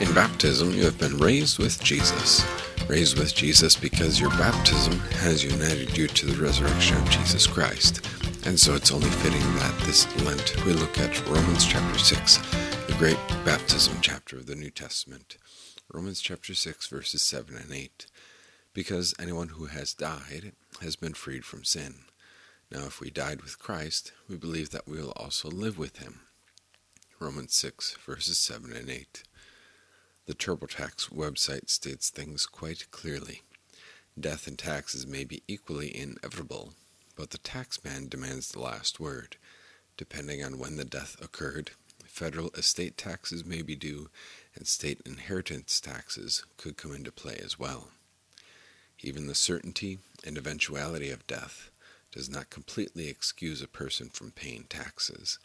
In baptism, you have been raised with Jesus. Raised with Jesus because your baptism has united you to the resurrection of Jesus Christ. And so it's only fitting that this Lent we look at Romans chapter 6, the great baptism chapter of the New Testament. Romans chapter 6, verses 7 and 8. Because anyone who has died has been freed from sin. Now, if we died with Christ, we believe that we will also live with him. Romans 6, verses 7 and 8. The TurboTax website states things quite clearly. Death and taxes may be equally inevitable, but the taxman demands the last word. Depending on when the death occurred, federal estate taxes may be due, and state inheritance taxes could come into play as well. Even the certainty and eventuality of death does not completely excuse a person from paying taxes.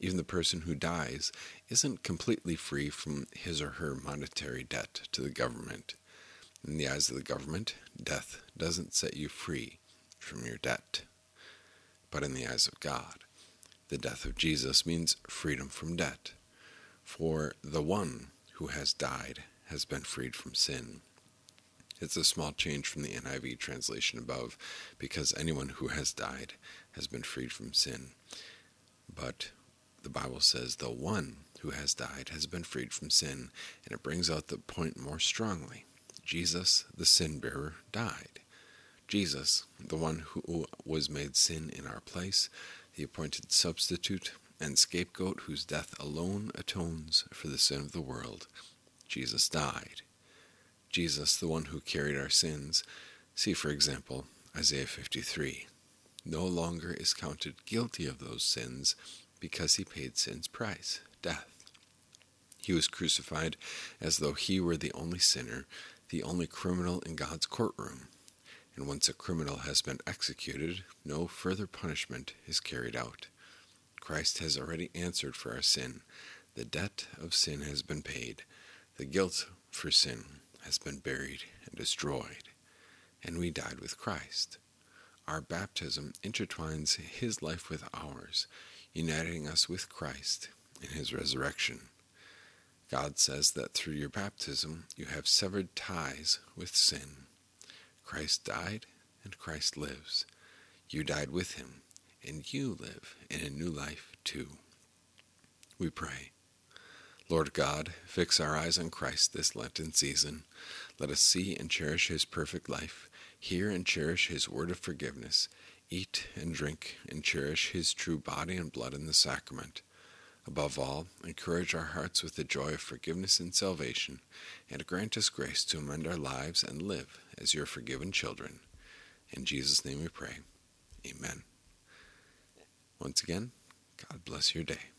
Even the person who dies isn't completely free from his or her monetary debt to the government. In the eyes of the government, death doesn't set you free from your debt. But in the eyes of God, the death of Jesus means freedom from debt. For the one who has died has been freed from sin. It's a small change from the NIV translation above, because anyone who has died has been freed from sin. But the Bible says the one who has died has been freed from sin, and it brings out the point more strongly. Jesus, the sin bearer, died. Jesus, the one who was made sin in our place, the appointed substitute and scapegoat whose death alone atones for the sin of the world, Jesus died. Jesus, the one who carried our sins, see, for example, Isaiah 53, no longer is counted guilty of those sins because he paid sin's price, death. He was crucified as though he were the only sinner, the only criminal in God's courtroom. And once a criminal has been executed, no further punishment is carried out. Christ has already answered for our sin. The debt of sin has been paid. The guilt for sin has been buried and destroyed. And we died with Christ. Our baptism intertwines his life with ours uniting us with Christ in his resurrection. God says that through your baptism you have severed ties with sin. Christ died and Christ lives. You died with him, and you live in a new life too. We pray. Lord God, fix our eyes on Christ this Lenten season. Let us see and cherish his perfect life, hear and cherish his word of forgiveness, eat and drink and cherish his true body and blood in the sacrament. Above all, encourage our hearts with the joy of forgiveness and salvation, and grant us grace to amend our lives and live as your forgiven children. In Jesus' name we pray. Amen. Once again, God bless your day.